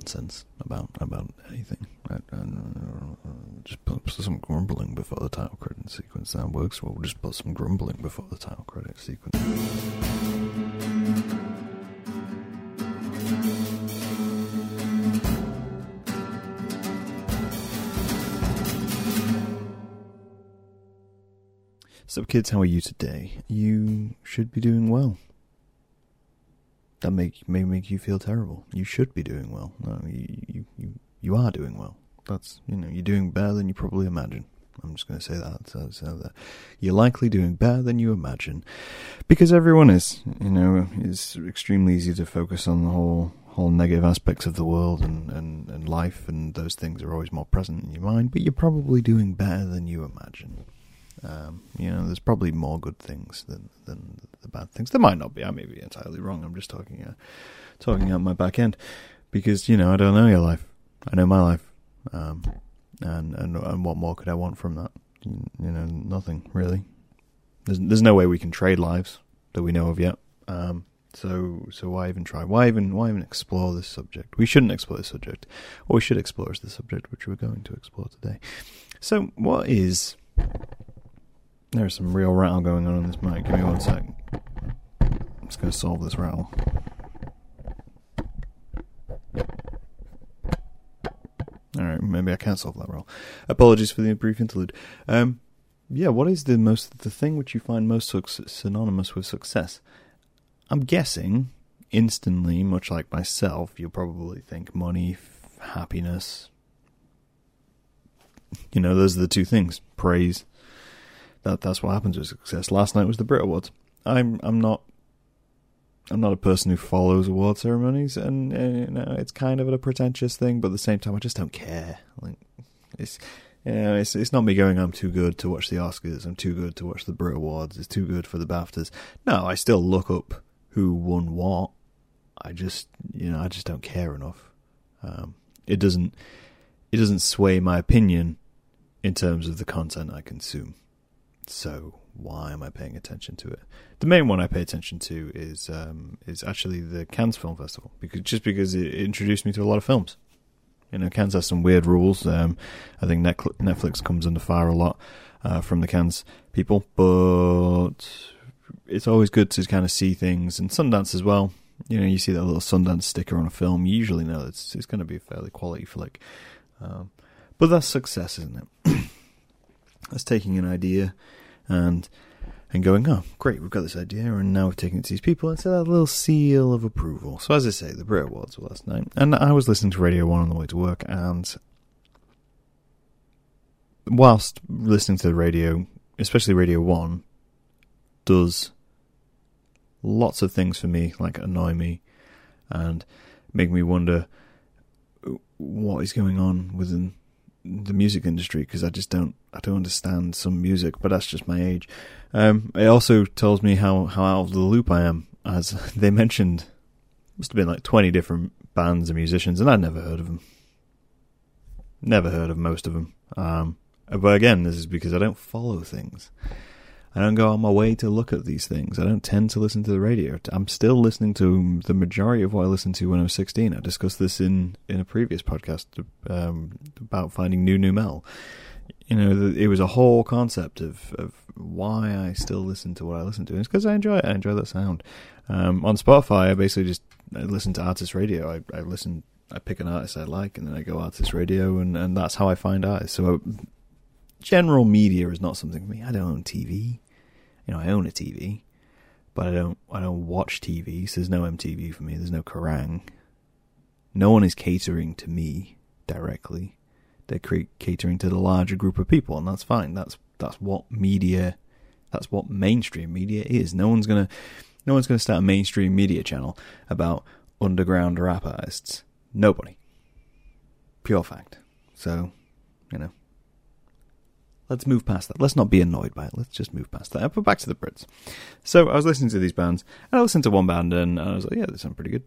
nonsense about about anything. I, I, just put some grumbling before the title credit sequence. That works. We'll just put some grumbling before the title credit sequence. So, kids, how are you today? You should be doing well. That make may make you feel terrible. You should be doing well. No, you you you, are doing well. That's you know you're doing better than you probably imagine. I'm just going to say that. So, so that you're likely doing better than you imagine, because everyone is. You know, it's extremely easy to focus on the whole whole negative aspects of the world and, and, and life, and those things are always more present in your mind. But you're probably doing better than you imagine. Um, you know, there's probably more good things than than the bad things. There might not be. I may be entirely wrong. I'm just talking uh, talking out my back end because you know I don't know your life. I know my life, um, and and and what more could I want from that? You, know, nothing really. There's there's no way we can trade lives that we know of yet. Um, so so why even try? Why even why even explore this subject? We shouldn't explore this subject. What we should explore is the subject which we're going to explore today. So what is there's some real rattle going on in this mic. Give me one sec. I'm just going to solve this rattle. Alright, maybe I can't solve that rattle. Apologies for the brief interlude. Um, yeah, what is the most the thing which you find most synonymous with success? I'm guessing instantly, much like myself, you'll probably think money, happiness. You know, those are the two things: praise that that's what happens with success. Last night was the Brit Awards. I'm I'm not I'm not a person who follows award ceremonies, and, and you know it's kind of a pretentious thing, but at the same time, I just don't care. Like it's you know, it's it's not me going. I'm too good to watch the Oscars. I'm too good to watch the Brit Awards. It's too good for the Baftas. No, I still look up who won what. I just you know I just don't care enough. Um, it doesn't it doesn't sway my opinion in terms of the content I consume. So why am I paying attention to it? The main one I pay attention to is um, is actually the Cannes Film Festival because just because it introduced me to a lot of films. You know, Cannes has some weird rules. Um, I think Netflix comes under fire a lot uh, from the Cannes people, but it's always good to kind of see things and Sundance as well. You know, you see that little Sundance sticker on a film, you usually know it's it's going to be a fairly quality flick. Um, but that's success, isn't it? that's taking an idea and and going, oh, great, we've got this idea, and now we've taken it to these people, and so that little seal of approval. So, as I say, the Brit Awards were last night, and I was listening to Radio 1 on the way to work, and whilst listening to the radio, especially Radio 1, does lots of things for me, like annoy me, and make me wonder what is going on within the music industry because I just don't I don't understand some music, but that's just my age. Um, it also tells me how how out of the loop I am, as they mentioned, must have been like twenty different bands and musicians, and I'd never heard of them. Never heard of most of them. Um, but again, this is because I don't follow things. I don't go on my way to look at these things. I don't tend to listen to the radio. I'm still listening to the majority of what I listened to when I was 16. I discussed this in, in a previous podcast um, about finding new new metal. You know, it was a whole concept of, of why I still listen to what I listen to. It's because I enjoy it. I enjoy that sound. Um, on Spotify, I basically just I listen to artist radio. I, I listen, I pick an artist I like, and then I go artist radio, and, and that's how I find artists. So general media is not something for me. I don't own TV. You know, I own a TV, but I don't. I don't watch TV. So there's no MTV for me. There's no Kerrang. No one is catering to me directly. They're catering to the larger group of people, and that's fine. That's that's what media. That's what mainstream media is. No one's gonna. No one's gonna start a mainstream media channel about underground rap artists. Nobody. Pure fact. So, you know, Let's move past that. Let's not be annoyed by it. Let's just move past that. But back to the Brits. So I was listening to these bands, and I listened to one band, and I was like, yeah, they sound pretty good.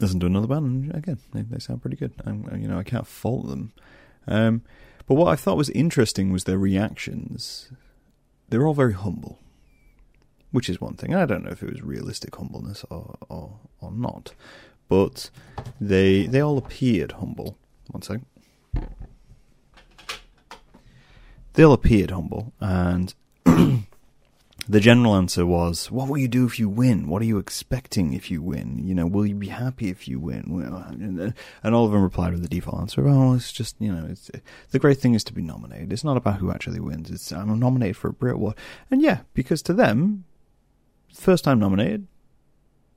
Listen to another band, and again, they, they sound pretty good. And, you know, I can't fault them. Um, but what I thought was interesting was their reactions. They were all very humble. which is one thing. I don't know if it was realistic humbleness or or, or not, but they they all appeared humble. One second. They all appeared humble, and the general answer was, "What will you do if you win? What are you expecting if you win? You know, will you be happy if you win?" And all of them replied with the default answer, "Oh, it's just you know, it's the great thing is to be nominated. It's not about who actually wins. It's I'm nominated for a Brit Award, and yeah, because to them, first time nominated,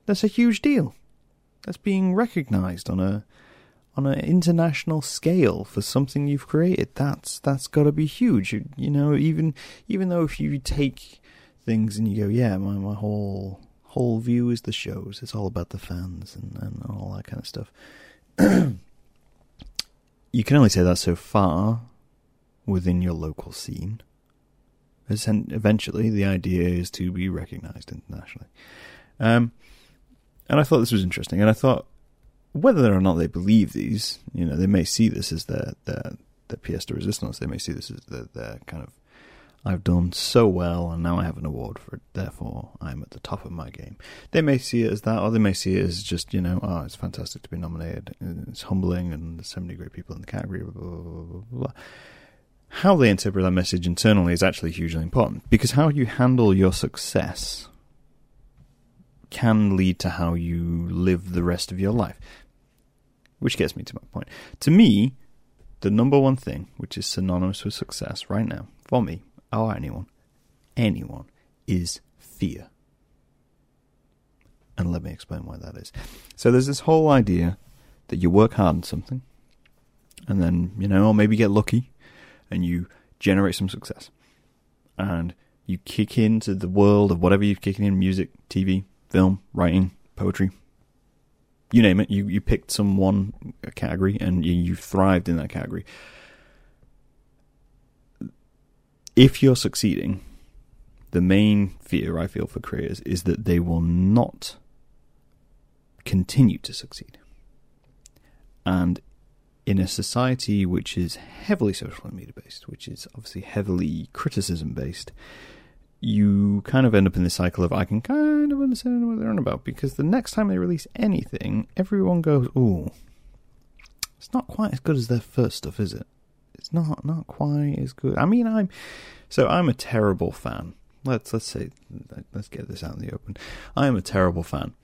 that's a huge deal. That's being recognised on a on an international scale for something you've created. That's that's got to be huge. You, you, know, even even though if you take things and you go, yeah, my my whole whole view is the shows. It's all about the fans and, and all that kind of stuff. you can only say that so far within your local scene. Eventually, the idea is to be recognised internationally. Um, and I thought this was interesting, and I thought whether or not they believe these, you know, they may see this as their their their pièce de résistance. They may see this as their, their kind of I've done so well and now I have an award for it, therefore I'm at the top of my game. They may see it as that, or they may see it as just, you know, oh, it's fantastic to be nominated, it's humbling, and there's so many great people in the category, blah, blah, blah, blah. How they interpret that message internally is actually hugely important because how you handle your success can lead to how you live the rest of your life. Which gets me to my point. To me, the number one thing which is synonymous with success right now, for me, or anyone, anyone, is fear. And let me explain why that is. So there's this whole idea that you work hard on something, and then, you know, or maybe get lucky, and you generate some success. And you kick into the world of whatever you've kicking in music, TV, film, writing, poetry, you name it. You you picked some one category and you, you thrived in that category. If you're succeeding, the main fear I feel for creators is that they will not continue to succeed. And in a society which is heavily social media based, which is obviously heavily criticism based, you kind of end up in this cycle of I can kind of understand what they're on about because the next time they release anything, everyone goes, "Ooh, it's not quite as good as their first stuff, is it? It's not not quite as good." I mean, I'm so I'm a terrible fan. Let's let's say let's get this out in the open. I am a terrible fan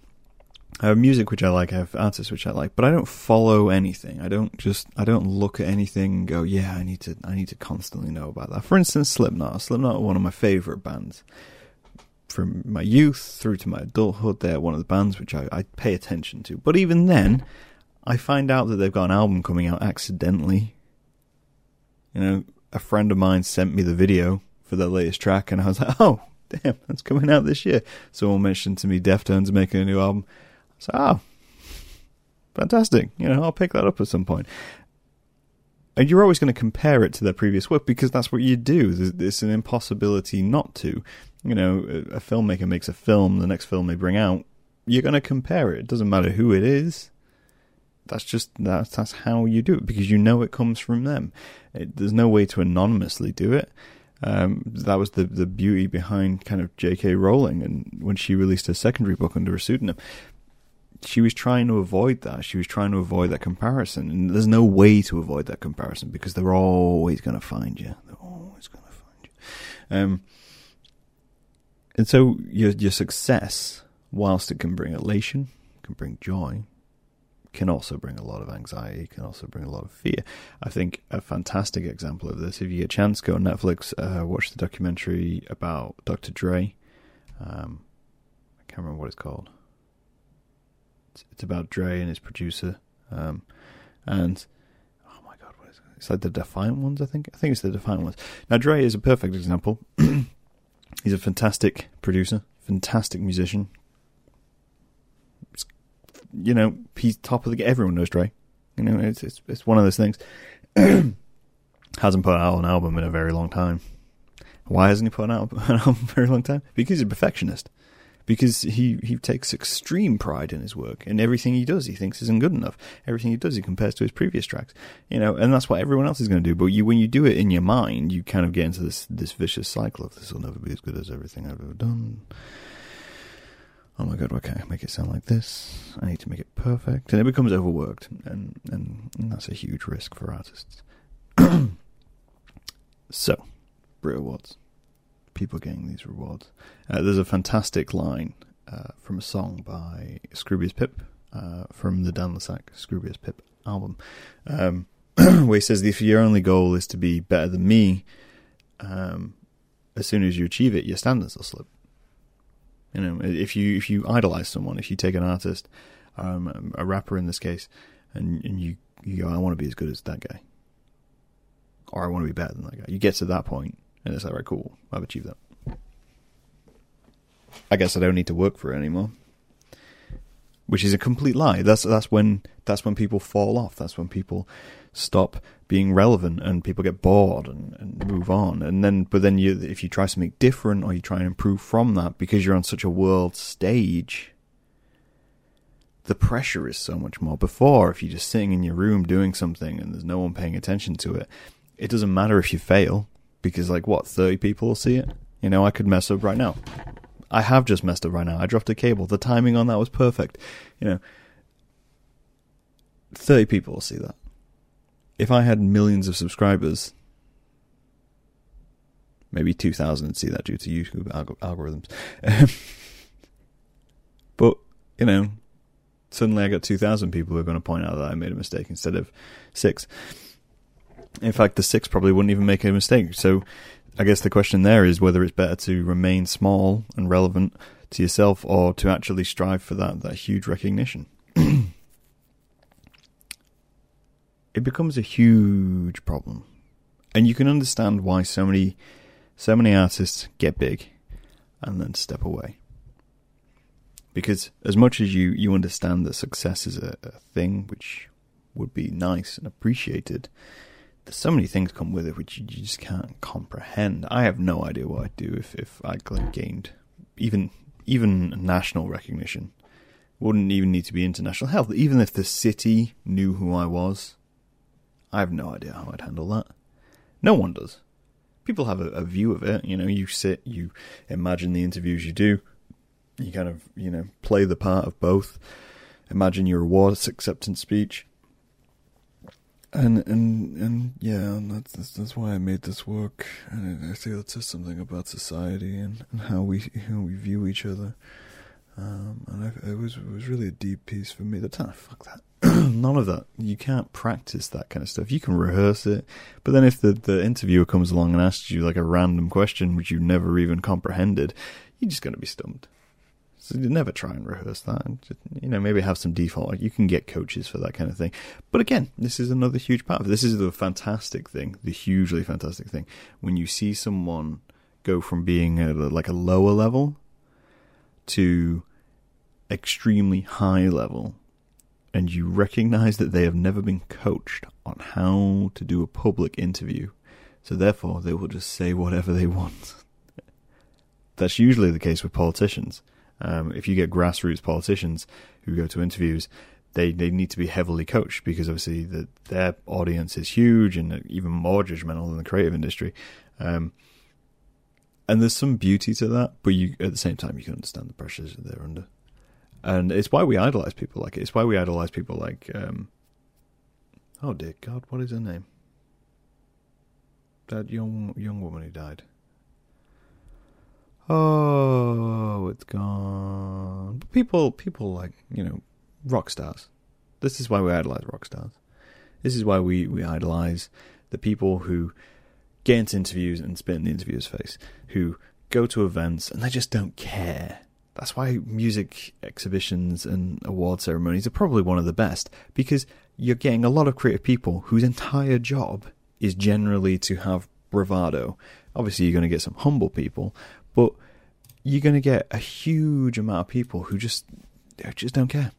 I have music which I like, I have artists which I like, but I don't follow anything. I don't just I don't look at anything and go, yeah, I need to I need to constantly know about that. For instance, Slipknot. Slipknot are one of my favorite bands. From my youth through to my adulthood, they're one of the bands which I, I pay attention to. But even then, I find out that they've got an album coming out accidentally. You know, a friend of mine sent me the video for their latest track, and I was like, oh, damn, that's coming out this year. Someone mentioned to me Deftones are making a new album. So, oh, fantastic. You know, I'll pick that up at some point. And you're always going to compare it to their previous work because that's what you do. It's an impossibility not to. You know, a filmmaker makes a film, the next film they bring out, you're going to compare it. It doesn't matter who it is. That's just that's that's how you do it because you know it comes from them. It, there's no way to anonymously do it. Um, that was the the beauty behind kind of J.K. Rowling and when she released her secondary book under a pseudonym she was trying to avoid that. She was trying to avoid that comparison, and there's no way to avoid that comparison because they're always going to find you. They're always going to find you. Um, and so your your success, whilst it can bring elation, can bring joy, can also bring a lot of anxiety, can also bring a lot of fear. I think a fantastic example of this, if you get a chance, go on Netflix, uh, watch the documentary about Dr. Dre. Um, I can't remember what it's called. It's, it's about Dre and his producer. Um, and oh my god, what is it? It's like the Defiant ones, I think. I think it's the Defiant ones. Now Dre is a perfect example. he's a fantastic producer, fantastic musician. You know, he's top of the. game. Everyone knows Dre. You know, it's it's it's one of those things. Hasn't put out an album in a very long time. Why hasn't he put out an album in a very long time? Because he's a perfectionist. because he, he takes extreme pride in his work and everything he does he thinks isn't good enough. Everything he does he compares to his previous tracks. You know, and that's what everyone else is going to do. But you when you do it in your mind, you kind of get into this this vicious cycle of this will never be as good as everything I've ever done. Oh my god, why can't I make it sound like this? I need to make it perfect. And it becomes overworked and, and, that's a huge risk for artists. so, Brit Awards people getting these rewards. Uh, there's a fantastic line uh, from a song by Scroobius Pip uh, from the Dan le Sac Scroobius Pip album, um, where he says, "If your only goal is to be better than me, um, as soon as you achieve it, your standards will slip." You know, if you if you idolize someone, if you take an artist, um, a rapper in this case, and, and you you go, "I want to be as good as that guy," or "I want to be better than that guy," you get to that point, and it's like, right, cool, I've achieved that. I guess I don't need to work for it anymore. Which is a complete lie. That's that's when that's when people fall off. That's when people stop being relevant and people get bored and, move on. And then but then you if you try something different or you try and improve from that because you're on such a world stage, the pressure is so much more. Before, if you're just sitting in your room doing something and there's no one paying attention to it, it doesn't matter if you fail because like what 30 people will see it? You know i could mess up right now. I have just messed up right now. I dropped a cable. The timing on that was perfect. You know 30 people will see that. If i had millions of subscribers maybe 2000 would see that due to youtube alg- algorithms um, but you know suddenly i got 2000 people who are going to point out that i made a mistake instead of six in fact, the six probably wouldn't even make a mistake. So I guess the question there is whether it's better to remain small and relevant to yourself or to actually strive for that, that huge recognition. it becomes a huge problem. And you can understand why so many so many artists get big and then step away. Because as much as you, you understand that success is a, a thing which would be nice and appreciated, there's so many things come with it which you just can't comprehend. I have no idea what I'd do if, if I gained even even national recognition. Wouldn't even need to be international health. Even if the city knew who I was, I have no idea how I'd handle that. No one does. People have a, a view of it. You know, you sit, you imagine the interviews you do, you kind of, you know, play the part of both. Imagine your awards acceptance speech and and and yeah, and that's that's why I made this work, and I feel it says something about society and, and how we how we view each other. Um, and I, it was it was really a deep piece for me. The time, fuck that. None of that. You can't practice that kind of stuff. You can rehearse it, but then if the the interviewer comes along and asks you like a random question which you never even comprehended, you're just going to be stumped. So you never try and rehearse that. Just, you know, maybe have some default. You can get coaches for that kind of thing. But again, this is another huge part of it. This is the fantastic thing, the hugely fantastic thing. When you see someone go from being a, like a lower level to extremely high level, and you recognize that they have never been coached on how to do a public interview. So therefore, they will just say whatever they want. That's usually the case with politicians um, if you get grassroots politicians who go to interviews, they, they need to be heavily coached because obviously the, their audience is huge and even more judgmental than the creative industry. Um, and there's some beauty to that, but you at the same time you can understand the pressures that they're under, and it's why we idolize people like it. It's why we idolize people like, um, oh dear God, what is her name? That young young woman who died. Oh, it's gone. But people, people like you know, rock stars. This is why we idolize rock stars. This is why we we idolize the people who get into interviews and spit in the interviewer's face, who go to events and they just don't care. That's why music exhibitions and award ceremonies are probably one of the best because you're getting a lot of creative people whose entire job is generally to have bravado. Obviously, you're going to get some humble people, but you're going to get a huge amount of people who just just don't care.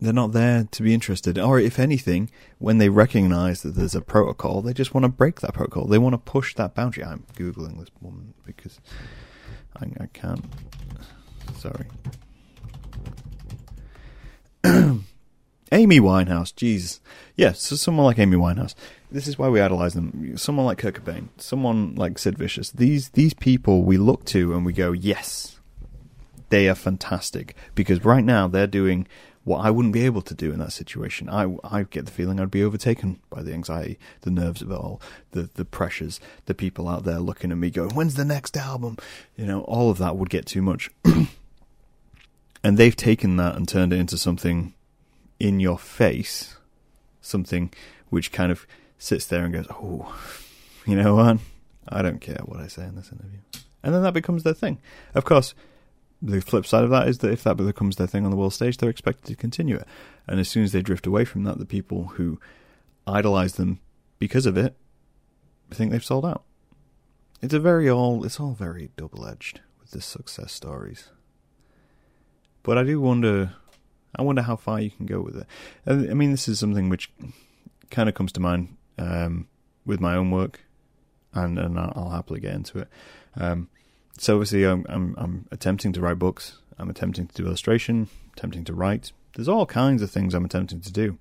They're not there to be interested, or if anything, when they recognise that there's a protocol, they just want to break that protocol. They want to push that boundary. I'm googling this woman because I, I can't. Sorry. Amy Winehouse, Jesus. Yeah, so someone like Amy Winehouse. This is why we idolize them. Someone like Kurt Cobain, someone like Sid Vicious. These these people we look to and we go, yes, they are fantastic because right now they're doing what I wouldn't be able to do in that situation. I, I get the feeling I'd be overtaken by the anxiety, the nerves of it all, the, the pressures, the people out there looking at me going, when's the next album? You know, all of that would get too much. and they've taken that and turned it into something in your face, something which kind of sits there and goes, oh, you know what? I don't care what I say in this interview. And then that becomes their thing. Of course, the flip side of that is that if that becomes their thing on the world stage, they're expected to continue it. And as soon as they drift away from that, the people who idolize them because of it think they've sold out. It's a very all it's all very double edged with the success stories. But I do wonder I wonder how far you can go with it. I mean, this is something which kind of comes to mind um, with my own work, and and I'll happily get into it. Um, so obviously, I'm, I'm I'm attempting to write books. I'm attempting to do illustration. Attempting to write. There's all kinds of things I'm attempting to do,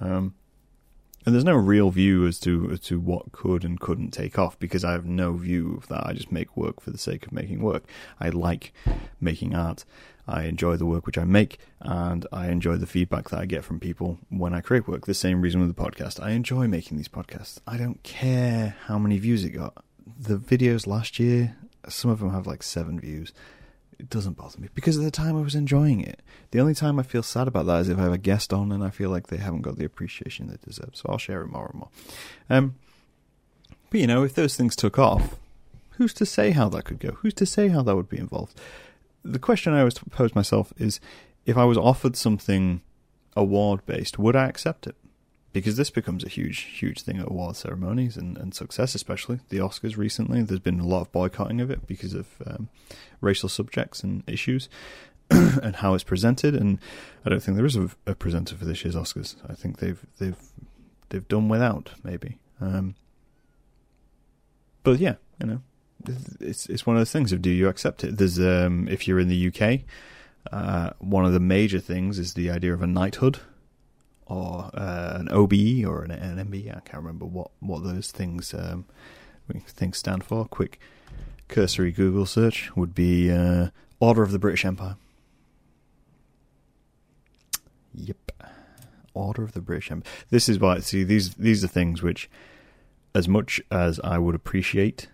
um, and there's no real view as to as to what could and couldn't take off because I have no view of that. I just make work for the sake of making work. I like making art. I enjoy the work which I make, and I enjoy the feedback that I get from people when I create work. The same reason with the podcast. I enjoy making these podcasts. I don't care how many views it got. The videos last year, some of them have like seven views. It doesn't bother me because at the time I was enjoying it. The only time I feel sad about that is if I have a guest on and I feel like they haven't got the appreciation they deserve. So I'll share it more and more. Um, but you know, if those things took off, who's to say how that could go? Who's to say how that would be involved? the question I always pose myself is if I was offered something award based, would I accept it? Because this becomes a huge, huge thing at award ceremonies and, and success, especially the Oscars recently. There's been a lot of boycotting of it because of um, racial subjects and issues and how it's presented. And I don't think there is a, a, presenter for this year's Oscars. I think they've they've they've done without maybe. Um, but yeah, you know, it's it's one of those things of do you accept it? There's um, if you're in the UK, uh, one of the major things is the idea of a knighthood or uh, an OBE or an, an MBE. I can't remember what what those things um, things stand for. Quick cursory Google search would be uh, Order of the British Empire. Yep, Order of the British Empire. This is why. See, these these are things which, as much as I would appreciate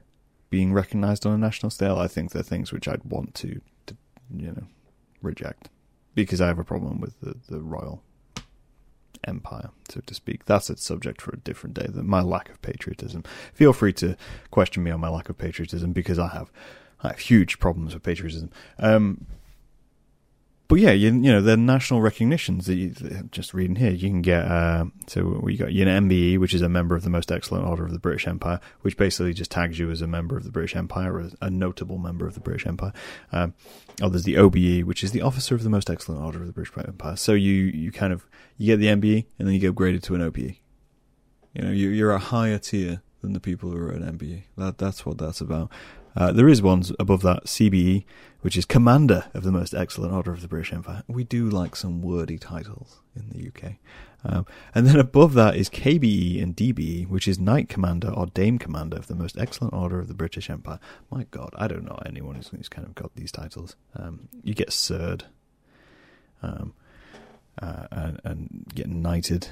being recognised on a national scale, I think they're things which I'd want to, to you know, reject because I have a problem with the, the royal empire, so to speak. That's a subject for a different day. Than my lack of patriotism. Feel free to question me on my lack of patriotism because I have, I have huge problems with patriotism. Um, but yeah, you, you know, the national recognitions that you, just reading here, you can get, uh, so we got you know, MBE, which is a member of the most excellent order of the British Empire, which basically just tags you as a member of the British Empire, or a notable member of the British Empire. Um, oh, there's the OBE, which is the officer of the most excellent order of the British Empire. So you, you kind of, you get the MBE and then you get upgraded to an OBE. You know, you, you're a higher tier than the people who are at MBE. That, that's what that's about. Uh, there is ones above that, CBE, which is Commander of the Most Excellent Order of the British Empire. We do like some wordy titles in the UK. Um, and then above that is KBE and DBE, which is Knight Commander or Dame Commander of the Most Excellent Order of the British Empire. My God, I don't know anyone who's, who's kind of got these titles. Um, you get Sirred, um, uh, and, and get knighted,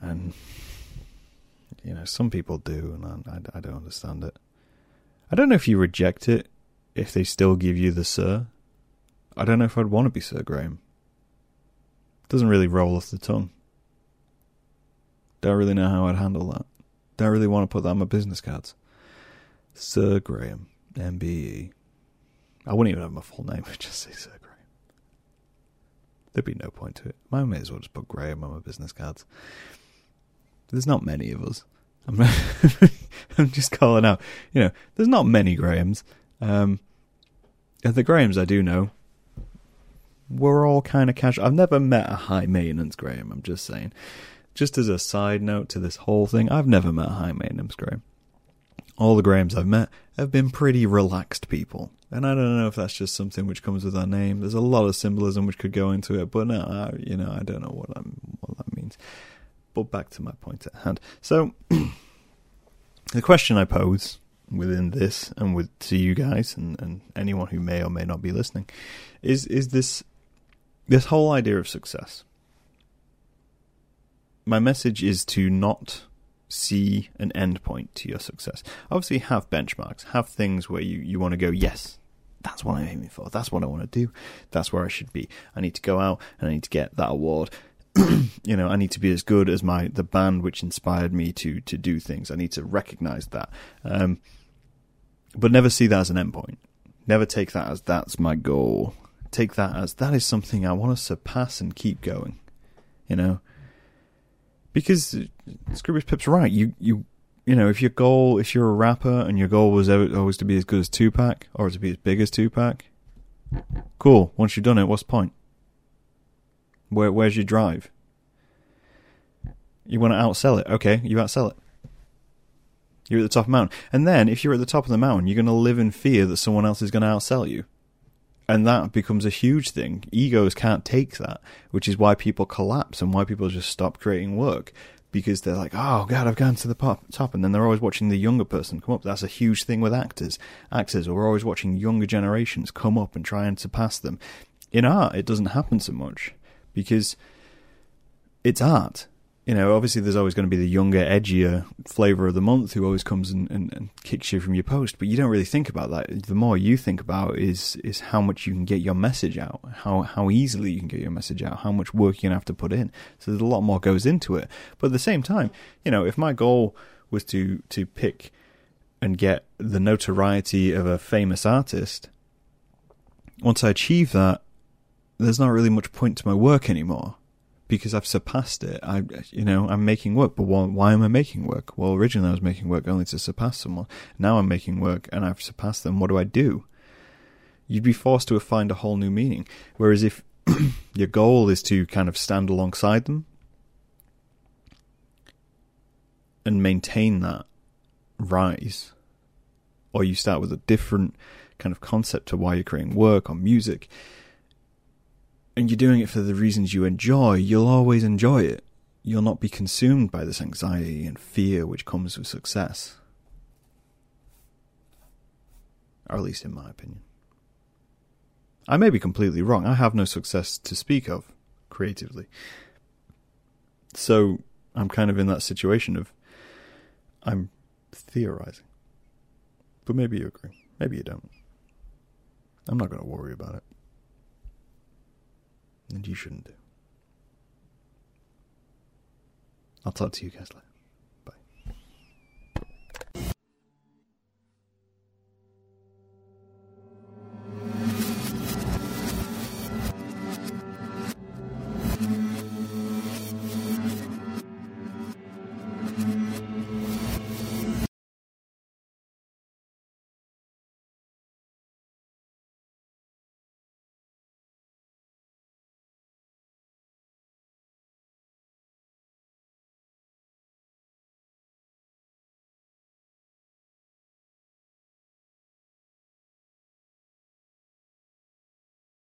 and you know some people do, and I, I don't understand it. I don't know if you reject it if they still give you the Sir. I don't know if I'd want to be Sir Graham. Doesn't really roll off the tongue. Don't really know how I'd handle that. Don't really want to put that on my business cards. Sir Graham, MBE. I wouldn't even have my full name, I'd just say Sir Graham. There'd be no point to it. I may as well just put Graham on my business cards. There's not many of us. I'm, I'm just calling out. You know, there's not many Grahams. Um, the Grahams I do know, we're all kind of casual. I've never met a high maintenance Graham. I'm just saying. Just as a side note to this whole thing, I've never met a high maintenance Graham. all the Grahams I've met have been pretty relaxed people. And I don't know if that's just something which comes with our name. There's a lot of symbolism which could go into it, but no, I, you know, I don't know what, I'm, what that means. But back to my point at hand. So, the question I pose within this and with to you guys and, and anyone who may or may not be listening is is this this whole idea of success. My message is to not see an endpoint to your success. Obviously, have benchmarks, have things where you, you want to go, yes, that's what I'm aiming for. That's what I want to do. That's where I should be. I need to go out and I need to get that award. you know, I need to be as good as my the band which inspired me to to do things. I need to recognize that, um, but never see that as an endpoint. Never take that as that's my goal. Take that as that is something I want to surpass and keep going. You know, because Scroobius Pip's right. You you you know, if your goal, if you're a rapper and your goal was always to be as good as Tupac or to be as big as Tupac, cool. Once you've done it, what's the point? Where where's your drive? You want to outsell it, okay? You outsell it. You're at the top of the mountain, and then if you're at the top of the mountain, you're going to live in fear that someone else is going to outsell you and that becomes a huge thing. Egos can't take that, which is why people collapse and why people just stop creating work because they're like, oh god, I've gone to the top, and then they're always watching the younger person come up. That's a huge thing with actors. Actors, we're always watching younger generations come up and try and surpass them. In art, it doesn't happen so much because it's art you know, obviously there's always going to be the younger, edgier flavour of the month who always comes and, and, and, kicks you from your post, but you don't really think about that. The more you think about is is how much you can get your message out, how how easily you can get your message out, how much work you're gonna have to put in. So there's a lot more goes into it. But at the same time, you know, if my goal was to to pick and get the notoriety of a famous artist, once I achieve that, there's not really much point to my work anymore because I've surpassed it. I, you know, I'm making work, but why, why am I making work? Well, originally I was making work only to surpass someone. Now I'm making work and I've surpassed them. What do I do? You'd be forced to find a whole new meaning. Whereas if your goal is to kind of stand alongside them and maintain that rise, or you start with a different kind of concept to why you're creating work or music, and you're doing it for the reasons you enjoy, you'll always enjoy it. You'll not be consumed by this anxiety and fear which comes with success. Or at least in my opinion. I may be completely wrong. I have no success to speak of creatively. So I'm kind of in that situation of I'm theorizing. But maybe you agree. Maybe you don't. I'm not going to worry about it. And you shouldn't do. I'll talk to you guys later.